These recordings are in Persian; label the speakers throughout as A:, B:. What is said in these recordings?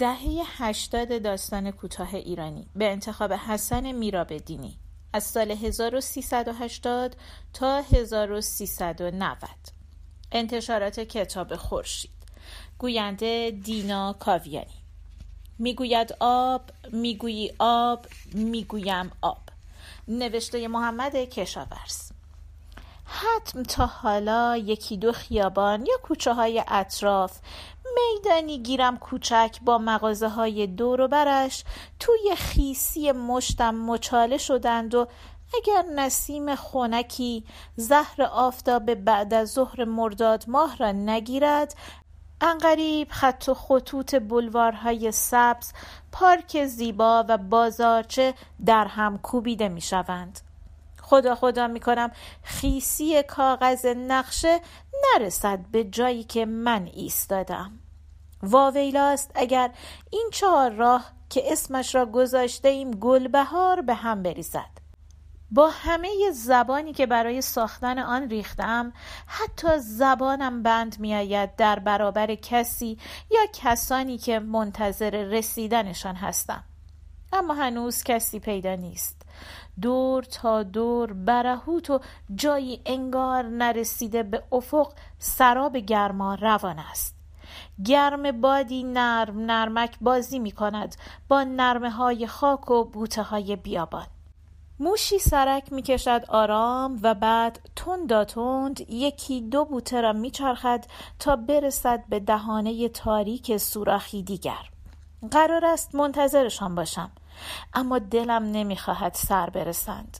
A: دهه هشتاد داستان کوتاه ایرانی به انتخاب حسن میرابدینی از سال 1380 تا 1390 انتشارات کتاب خورشید. گوینده دینا کاویانی. می‌گوید آب می‌گویی آب می‌گویم آب. نوشته محمد کشاورز. حتم تا حالا یکی دو خیابان یا کوچه های اطراف میدانی گیرم کوچک با مغازه های دور و برش توی خیسی مشتم مچاله شدند و اگر نسیم خونکی زهر آفتاب بعد از ظهر مرداد ماه را نگیرد انقریب خط و خطوط بلوارهای سبز پارک زیبا و بازارچه در هم کوبیده می شوند. خدا خدا می کنم خیسی کاغذ نقشه نرسد به جایی که من ایستادم واویلاست اگر این چهار راه که اسمش را گذاشته ایم گلبهار به هم بریزد. با همه زبانی که برای ساختن آن ریختم حتی زبانم بند میآید در برابر کسی یا کسانی که منتظر رسیدنشان هستم. اما هنوز کسی پیدا نیست. دور تا دور برهوت و جایی انگار نرسیده به افق سراب گرما روان است. گرم بادی نرم نرمک بازی می کند با نرمه های خاک و بوته های بیابان. موشی سرک می کشد آرام و بعد تند تند یکی دو بوته را میچرخد تا برسد به دهانه تاریک سوراخی دیگر. قرار است منتظرشان باشم اما دلم نمی‌خواهد سر برسند.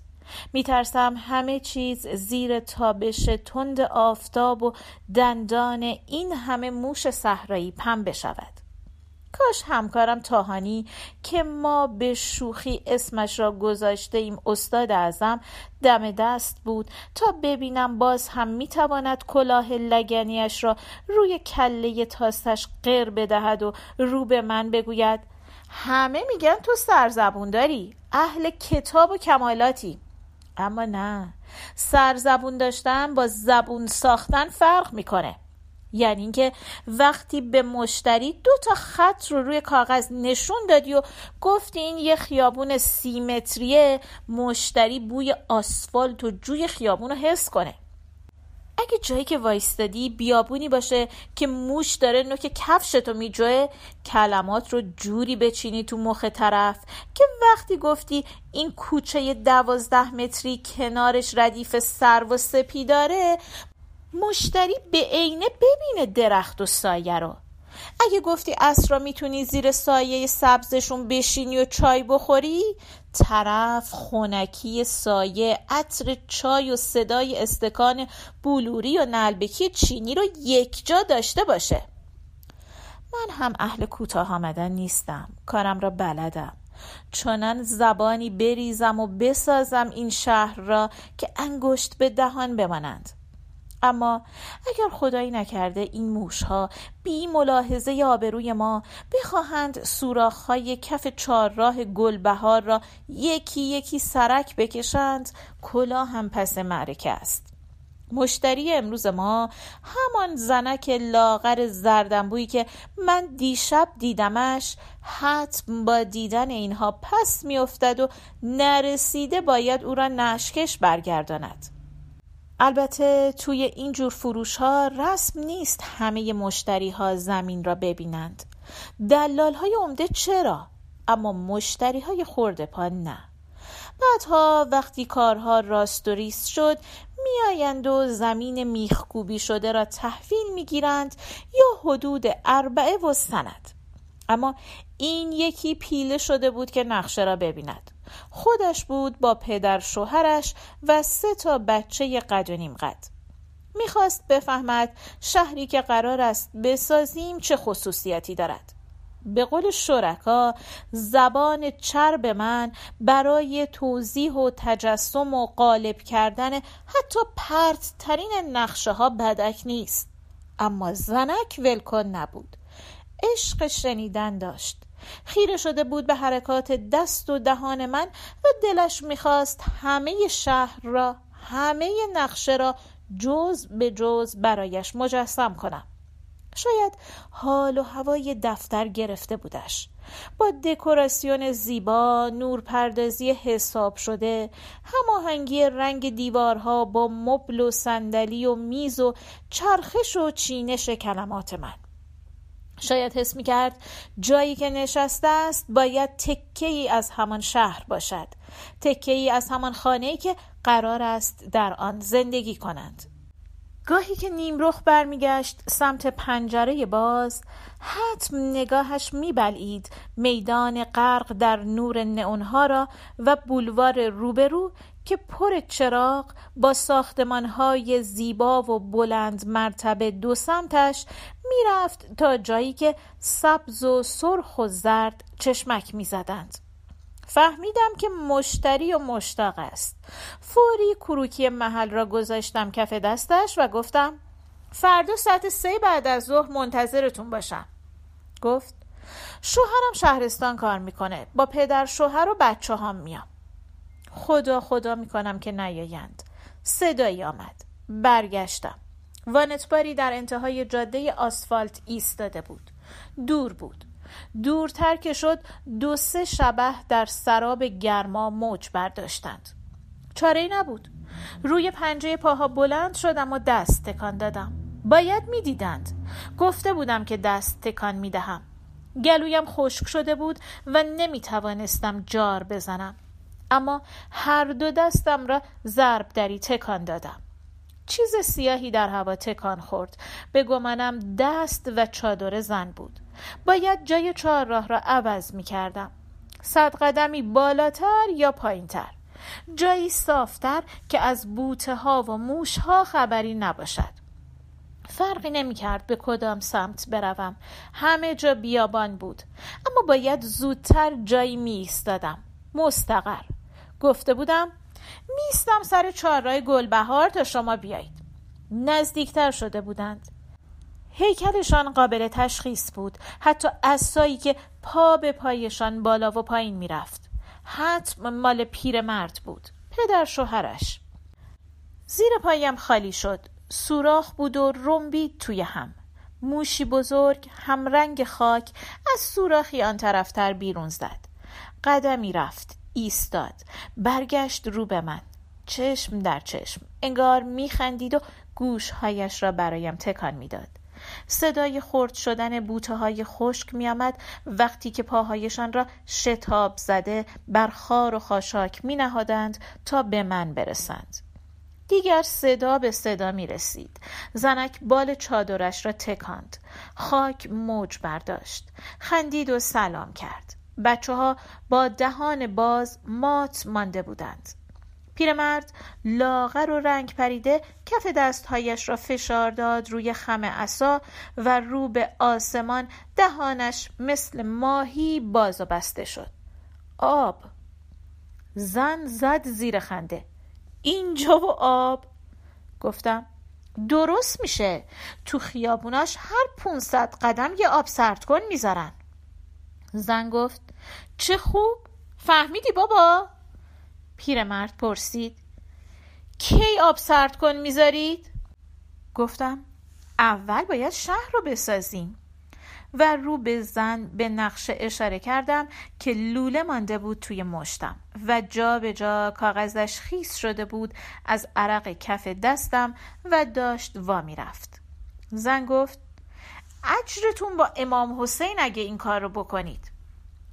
A: میترسم همه چیز زیر تابش تند آفتاب و دندان این همه موش صحرایی پم بشود. کاش همکارم تاهانی که ما به شوخی اسمش را گذاشته ایم استاد اعظم دم دست بود. تا ببینم باز هم می‌تواند کلاه لگنیش را روی کله تاستش غیر بدهد و رو به من بگوید. همه میگن تو سرزبون داری. اهل کتاب و کمالاتی. اما نه. سرزبون داشتن با زبون ساختن فرق می‌کنه. یعنی اینکه وقتی به مشتری دو تا خط رو روی کاغذ نشون دادی و گفتی این یه خیابون سیمتریه مشتری بوی آسفالت و جوی خیابون رو حس کنه. اگه جایی که وایستادی بیابونی باشه که موش داره نوک کفشتو میجوه کلمات رو جوری بچینی تو مخ طرف که وقتی گفتی این کوچه دوازده متری کنارش ردیف سر و سپی داره مشتری به عینه ببینه درخت و سایه رو. اگه گفتی اسرا می‌تونی زیر سایه سبزشون بشینی و چای بخوری طرف خونکی سایه عطر چای و صدای استکان بلوری و نلبکی چینی رو یک جا داشته باشه. من هم اهل کوتاه آمدن نیستم. کارم را بلدم. چنان زبانی بریزم و بسازم این شهر را که انگشت به دهان بمانند. اما اگر خدایی نکرده این موشها بی ملاحظه آبروی ما بخواهند سوراخهای کف چهارراه گلبهار را یکی یکی سرک بکشند کلا هم پس معرکه است. مشتری امروز ما همان زنک لاغر زردنبویی که من دیشب دیدمش حتم با دیدن اینها پس میافتد و نرسیده باید او را نشکش برگرداند. البته توی این جور فروش ها رسم نیست همه مشتری ها زمین را ببینند. دلال های عمده چرا؟ اما مشتری های خورده پا نه. بعدها وقتی کارها راست و ریست شد میآیند و زمین میخکوبی شده را تحویل می‌گیرند یا حدود اربعه و سند. اما این یکی پیله شده بود که نقشه را ببیند. خودش بود با پدر شوهرش و سه تا بچه قد و نیم قد. می‌خواست بفهمد شهری که قرار است بسازیم چه خصوصیتی دارد. به قول شرکا زبان چرب من برای توضیح و تجسم و قالب کردن حتی پرت ترین نقشه ها بدک نیست. اما زنک ولکن نبود. عشق شنیدن داشت. خیره شده بود به حرکات دست و دهان من و دلش می‌خواست همه شهر را همه نقشه را جز به جز برایش مجسم کنم. شاید حال و هوای دفتر گرفته بودش. با دکوراسیون زیبا نورپردازی حساب شده هماهنگی رنگ دیوارها با مبل و صندلی و میز و چرخش و چینش کلمات من. شاید حس می کرد جایی که نشسته است باید تکه ای از همان شهر باشد. تکه ای از همان خانه ای که قرار است در آن زندگی کنند. گاهی که نیمرخ برمیگشت سمت پنجره باز حتم نگاهش میبلید میدان غرق در نور نئونها را و بولوار روبرو که پر چراغ با ساختمانهای زیبا و بلند مرتبه دو سمتش می‌رفت تا جایی که سبز و سرخ و زرد چشمک می‌زدند. فهمیدم که مشتری و مشتاق است. فوری کروکی محل را گذاشتم کف دستش و گفتم فردا ساعت سه بعد از ظهر منتظرتون باشم. گفت شوهرم شهرستان کار می‌کنه. با پدر شوهر و بچه هم میام. خدا خدا می‌کنم که نیایند. صدایی آمد. برگشتم. وانتباری در انتهای جاده آسفالت ایستاده بود. دور بود. دورتر که شد دو سه شبه در سراب گرما موج برداشتند. چاره ای نبود. روی پنجه پاها بلند شدم و دست تکان دادم. باید می‌دیدند. گفته بودم که دست تکان می‌دهم. گلویم خشک شده بود و نمی توانستم جار بزنم. اما هر دو دستم را ضرب دری تکان دادم. چیز سیاهی در هوا تکان خورد. به گمانم دست و چادر زن بود. باید جای چهارراه را عوض می کردم. صد قدمی بالاتر یا پایینتر. جایی صافتر که از بوته ها و موش ها خبری نباشد. فرقی نمی کرد به کدام سمت بروم. همه جا بیابان بود. اما باید زودتر جایی می ایستادم. مستقر. گفته بودم میستم سر چهارراه گلبهار تا شما بیایید. نزدیکتر شده بودند. هیکلشان قابل تشخیص بود حتی اسایی که پا به پایشان بالا و پایین می‌رفت. حتم مال پیرمرد بود پدر شوهرش. زیر پایم خالی شد سوراخ بود و رنبید توی هم. موشی بزرگ همرنگ خاک از سوراخی آن طرفتر بیرون زد. قدمی رفت. ایستاد. برگشت رو به من. چشم در چشم. انگار میخندید و گوشهایش را برایم تکان می‌داد. صدای خرد شدن بوته های خشک می آمد وقتی که پاهایشان را شتاب زده بر خار و خاشاک می نهادند تا به من برسند. دیگر صدا به صدا می رسید زنک بال چادرش را تکاند. خاک موج برداشت. خندید و سلام کرد. بچه ها با دهان باز مات مانده بودند. پیرمرد لاغر و رنگ پریده کف دستهایش را فشار داد روی خم عصا و رو به آسمان دهانش مثل ماهی باز و بسته شد. آب. زن زد زیر خنده. اینجا و آب. گفتم درست میشه. تو خیابوناش هر پونصد قدم یه آب سرد کن می‌ذارن. زن گفت چه خوب. فهمیدی بابا؟ پیرمرد پرسید. کی آب سرد کن می‌ذارید؟ گفتم اول باید شهر رو بسازیم. و رو به زن به نقشه اشاره کردم که لوله مانده بود توی مشتم. و جا به جا کاغذش خیس شده بود از عرق کف دستم و داشت وا رفت زن گفت اجرتون با امام حسین اگه این کار رو بکنید.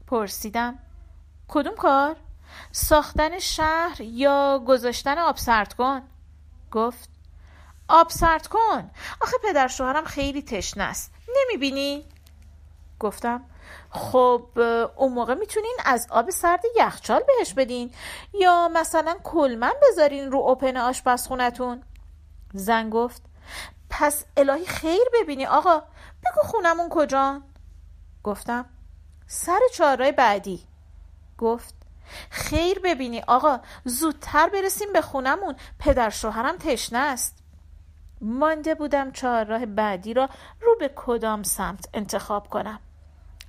A: پرسیدم کدوم کار؟ ساختن شهر یا گذاشتن آب سرد کن؟ گفت آب سرد کن آخه پدر شوهرم خیلی تشنه است نمی‌بینی؟ گفتم خب اون موقع می‌تونین از آب سرد یخچال بهش بدین یا مثلا کلمن بذارین رو اوپن آشپزخونتون زن گفت پس الهی خیر ببینی آقا بگو خونمون کجا گفتم سر چهارراه بعدی. گفت خیر ببینی آقا زودتر برسیم به خونمون. پدر شوهرم تشنه است. مانده بودم چهارراه بعدی را رو به کدام سمت انتخاب کنم.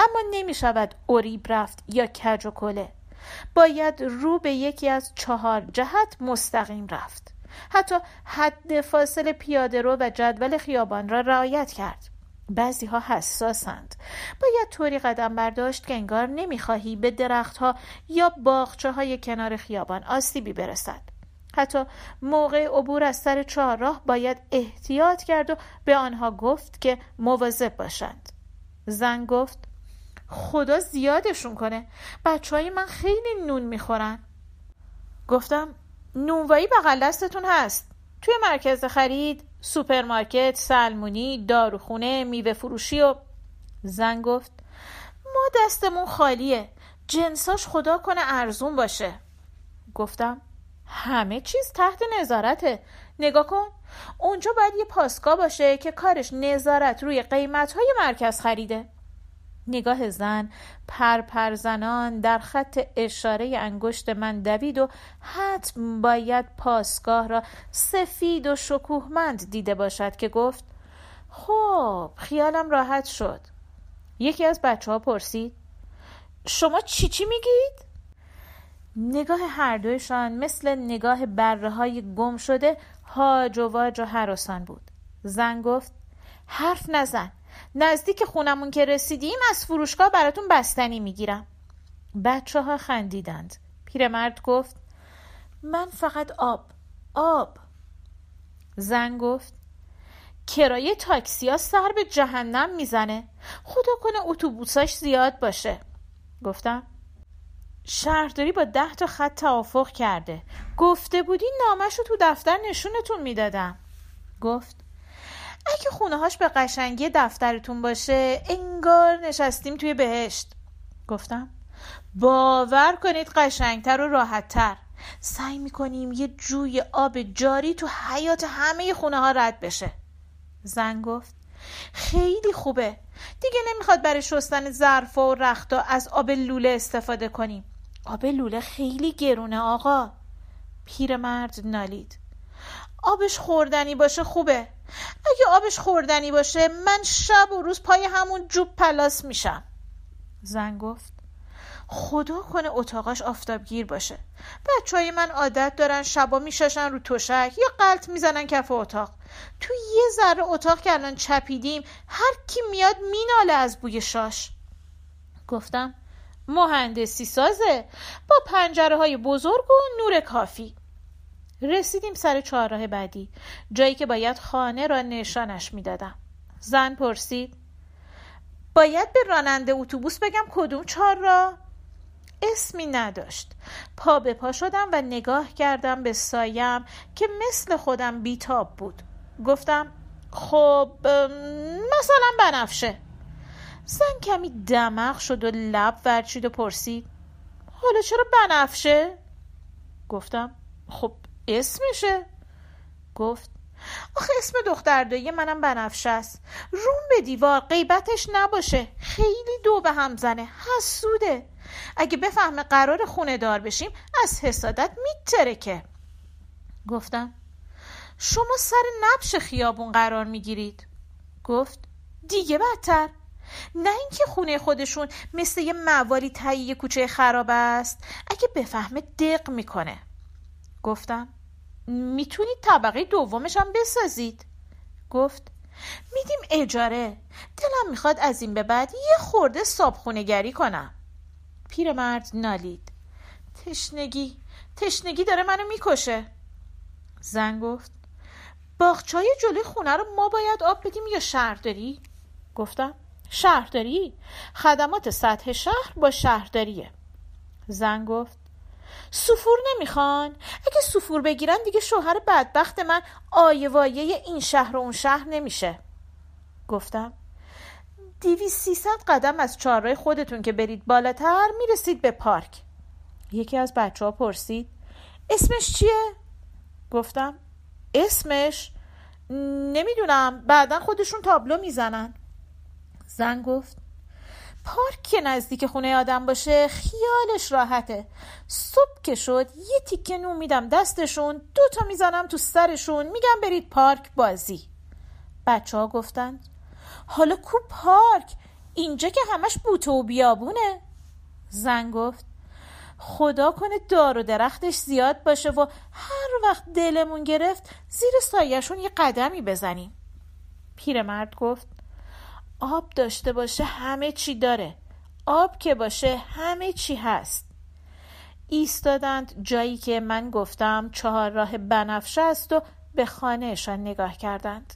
A: اما نمی شود اوریب رفت یا کج و کله. باید رو به یکی از چهار جهت مستقیم رفت. حتی حد فاصل پیاده رو و جدول خیابان را رعایت کرد. بعضی ها حساسند. باید طوری قدم برداشت که انگار نمی‌خواهی به درختها یا باغچه های کنار خیابان آسیبی برسد. حتی موقع عبور از سر چهارراه باید احتیاط کرد و به آنها گفت که مواظب باشند. زن گفت خدا زیادشون کنه. بچه های من خیلی نون می‌خورن. گفتم نونوایی بغل دستتون هست. توی مرکز خرید سوپرمارکت سلمونی داروخونه میوه فروشی و زن گفت ما دستمون خالیه جنساش خدا کنه ارزون باشه. گفتم همه چیز تحت نظارته. نگاه کن اونجا باید یه پاسگاه باشه که کارش نظارت روی قیمت های مرکز خریده. نگاه زن پرپر زنان در خط اشاره انگشت من دوید و حتم باید پاسگاه را سفید و شکوهمند دیده باشد که گفت خب خیالم راحت شد. یکی از بچه ها پرسید شما چی چی میگید؟ نگاه هر دویشان مثل نگاه بره های گم شده هاج و واج و حراسان بود. زن گفت حرف نزن. نزدیک خونمون که رسیدیم از فروشگاه براتون بستنی می‌گیرم. بچه ها خندیدند. پیرمرد گفت من فقط آب آب. زن گفت کرایه تاکسی ها سر به جهنم می‌زنه. خدا کنه اتوبوساش زیاد باشه. گفتم شهرداری با ده تا خط توافق کرده. گفته بودی نامش رو تو دفتر نشونتون می‌دادم. گفت اگه خونه هاش به قشنگی دفترتون باشه انگار نشستیم توی بهشت. گفتم باور کنید قشنگتر و راحتتر. سعی می‌کنیم یه جوی آب جاری تو حیات همه خونه ها رد بشه. زن گفت خیلی خوبه. دیگه نمی‌خواد برای شستن ظرفا و رختا از آب لوله استفاده کنیم. آب لوله خیلی گرونه آقا. پیرمرد نالید. آبش خوردنی باشه خوبه. اگه آبش خوردنی باشه من شب و روز پای همون جوب پلاس میشم. زن گفت خدا کنه اتاقاش آفتابگیر باشه. بچه های من عادت دارن شبا میشاشن رو تشک یا قلط می‌زنن کف اتاق. تو یه ذره اتاق که الان چپیدیم هر کی میاد میناله از بوی شاش. گفتم مهندسی سازه. با پنجره های بزرگ و نور کافی. رسیدیم سر چهارراه بعدی. جایی که باید خانه را نشانش می‌دادم. زن پرسید باید به راننده اتوبوس بگم کدوم چهارراه؟ اسمی نداشت. پا به پا شدم و نگاه کردم به سایم که مثل خودم بیتاب بود. گفتم خب مثلا بنفشه. زن کمی دماغ شد و لب ورچید و پرسید حالا چرا بنفشه؟ گفتم خب اسمشه؟ گفت آخه اسم دختر دایی منم بنفشه است. روم به دیوار غیبتش نباشه. خیلی دو به هم زنه حسوده. اگه بفهمه قرار خونه دار بشیم از حسادت میترکه. گفتم شما سر نبش خیابون قرار می‌گیرید. گفت دیگه بدتر. نه اینکه خونه خودشون مثل یه موالی تهیه کوچه خراب است اگه بفهمه دق می‌کنه. گفتم می‌تونید طبقه دومش هم بسازید. گفت میدیم اجاره. دلم می‌خواد از این به بعد یه خورده صابخونهگری کنم. پیرمرد نالید. تشنگی تشنگی داره منو می‌کشه. زن گفت باغچای جلوی خونه رو ما باید آب بدیم یا شهرداری گفتم شهرداری خدمات سطح شهر با شهرداریه. زن گفت سفور نمی‌خوان؟ اگه سفور بگیرن دیگه شوهر بدبخت من آیه وایه این شهر و اون شهر نمیشه. گفتم دیوی سیصد قدم از چهارراه خودتون که برید بالاتر می‌رسید به پارک. یکی از بچه ها پرسید اسمش چیه؟ گفتم اسمش؟ نمی‌دونم بعدا خودشون تابلو می‌زنن. زن گفت پارک که نزدیک خونه آدم باشه خیالش راحته. صبح که شد یه تیکه نون میدم دستشون دو تا می‌زنم تو سرشون میگم برید پارک بازی. بچه ها گفتند حالا کو پارک؟ اینجا که همش بوته و بیابونه. زن گفت خدا کنه دار و درختش زیاد باشه و هر وقت دلمون گرفت زیر سایشون یه قدمی بزنیم. پیرمرد گفت آب داشته باشه همه چی داره. آب که باشه همه چی هست. ایستادند جایی که من گفتم چهار راه بنفشه است و به خانهشان نگاه کردند.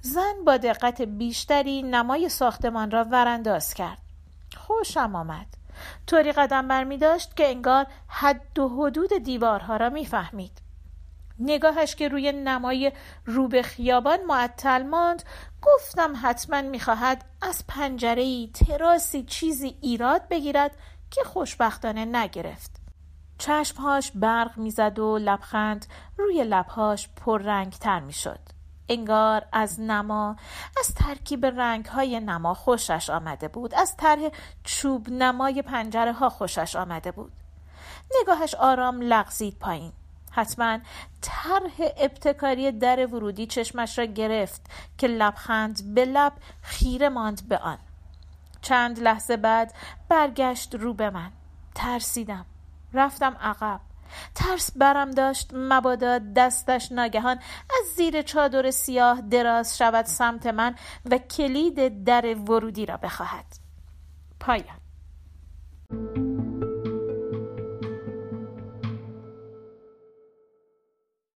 A: زن با دقت بیشتری نمای ساختمان را ورانداز کرد. خوشم آمد. طوری قدم برمی داشت که انگار حد و حدود دیوارها را می‌فهمید. نگاهش که روی نمای روبه خیابان معطل ماند گفتم حتما می‌خواهد از پنجره ای تراسی چیزی ایراد بگیرد که خوشبختانه نگرفت. چشمهاش برق می‌زد و لبخند روی لبهاش پررنگتر می‌شد. انگار از نما از ترکیب رنگ های نما خوشش آمده بود از طرح چوب نمای پنجره ها خوشش آمده بود. نگاهش آرام لغزید پایین. حتما طرح ابتکاری در ورودی چشمش را گرفت که لبخند به لب خیره ماند به آن. چند لحظه بعد برگشت رو به من. ترسیدم. رفتم عقب. ترس برم داشت مبادا دستش ناگهان از زیر چادر سیاه دراز شود سمت من و کلید در ورودی را بخواهد. پایان.